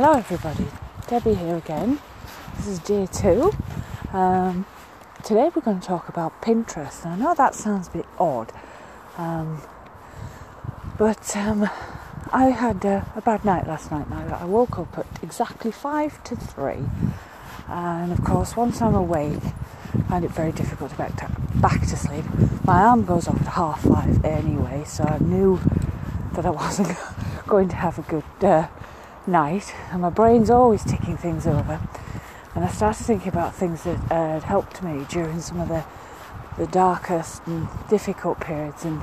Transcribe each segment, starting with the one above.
Hello, everybody. Debbie here again. This is day two. Um, today we're going to talk about Pinterest. I know that sounds a bit odd, um, but um, I had a bad night last night. I woke up at exactly five to three, and of course, once I'm awake, I find it very difficult to get back to sleep. My alarm goes off at half five anyway, so I knew that I wasn't going to have a good. Uh, night, and my brain's always ticking things over. And I started thinking about things that uh, had helped me during some of the, the darkest and difficult periods. And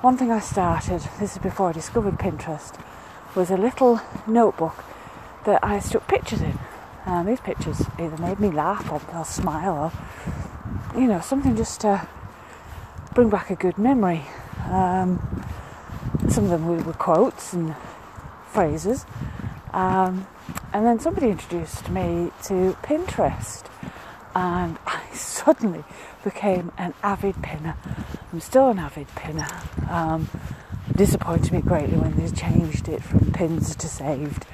one thing I started, this is before I discovered Pinterest, was a little notebook that I stuck pictures in. And these pictures either made me laugh or, or smile or, you know, something just to bring back a good memory. Um, some of them were quotes and phrases, um, and then somebody introduced me to Pinterest, and I suddenly became an avid pinner. I'm still an avid pinner. Um, disappointed me greatly when they changed it from pins to saved.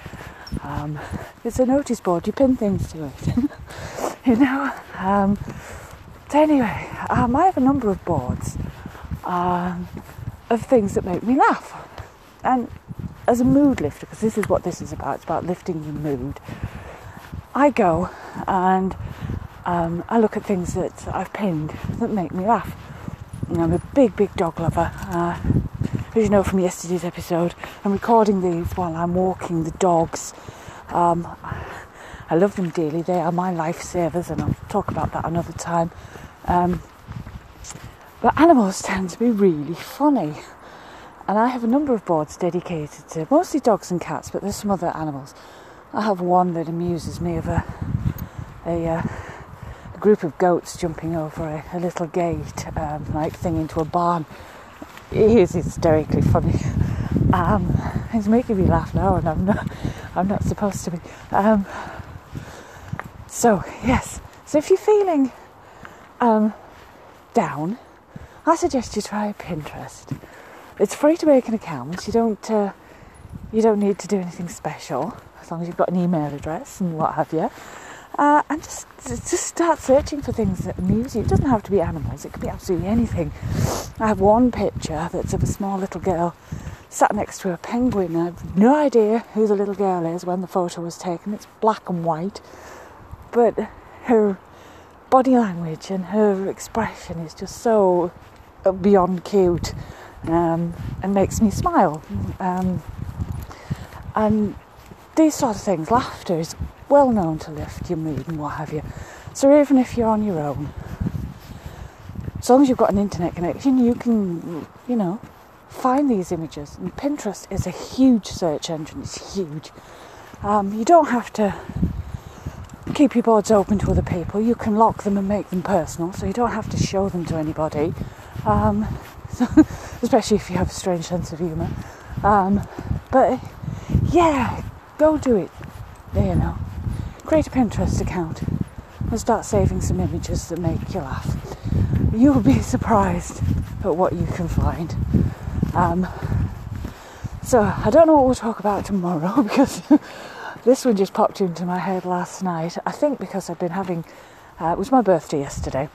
Um, it's a notice board, you pin things to it, you know. Um, so anyway, um, I have a number of boards um, of things that make me laugh, and as a mood lifter, because this is what this is about, it's about lifting your mood, I go and um, I look at things that I've pinned that make me laugh. I'm a big, big dog lover. Uh, as you know from yesterday's episode, I'm recording these while I'm walking the dogs. Um, I love them dearly. They are my lifesavers, and I'll talk about that another time. Um, but animals tend to be really funny. And I have a number of boards dedicated to mostly dogs and cats, but there's some other animals. I have one that amuses me of a, a, uh, a group of goats jumping over a, a little gate, um, like thing into a barn. It is hysterically funny. Um, it's making me laugh now, and I'm not, I'm not supposed to be. Um, so yes, so if you're feeling um, down, I suggest you try Pinterest. It's free to make an account. You don't uh, you don't need to do anything special as long as you've got an email address and what have you. Uh, and just just start searching for things that amuse you. It doesn't have to be animals. It could be absolutely anything. I have one picture that's of a small little girl sat next to a penguin. I have no idea who the little girl is when the photo was taken. It's black and white, but her body language and her expression is just so beyond cute um, and makes me smile. Um, and these sort of things, laughter is well known to lift your mood and what have you. So even if you're on your own, as long as you've got an internet connection, you can, you know, find these images. And Pinterest is a huge search engine, it's huge. Um, you don't have to keep your boards open to other people. You can lock them and make them personal, so you don't have to show them to anybody. Um, especially if you have a strange sense of humour. Um, but yeah, go do it. There you know, create a Pinterest account and start saving some images that make you laugh. You'll be surprised at what you can find. Um, so I don't know what we'll talk about tomorrow because this one just popped into my head last night. I think because I've been having, uh, it was my birthday yesterday.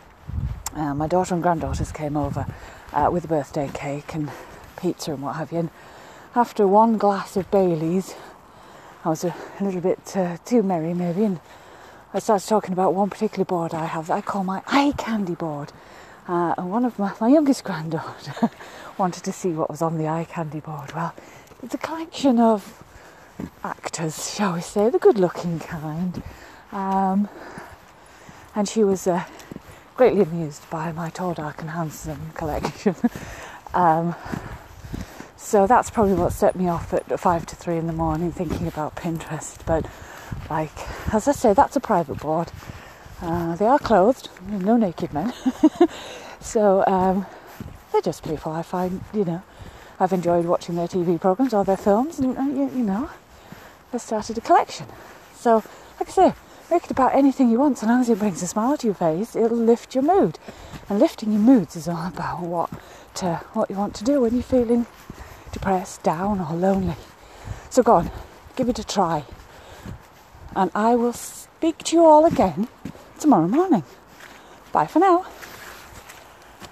Uh, my daughter and granddaughters came over uh, with a birthday cake and pizza and what have you. And after one glass of Bailey's, I was a, a little bit uh, too merry maybe, and I started talking about one particular board I have that I call my eye candy board. Uh, and one of my, my youngest granddaughter wanted to see what was on the eye candy board. Well, it's a collection of actors, shall we say, the good looking kind. Um, and she was uh, greatly amused by my tall, dark, and handsome collection. um, so that's probably what set me off at five to three in the morning thinking about Pinterest. But, like, as I say, that's a private board. Uh, they are clothed, no naked men. so um, they're just people. I find, you know, I've enjoyed watching their TV programs or their films, and, uh, you, you know, I've started a collection. So, like I say, Make it about anything you want, so long as it brings a smile to your face, it'll lift your mood. And lifting your moods is all about what to, what you want to do when you're feeling depressed, down, or lonely. So go on, give it a try. and I will speak to you all again tomorrow morning. Bye for now.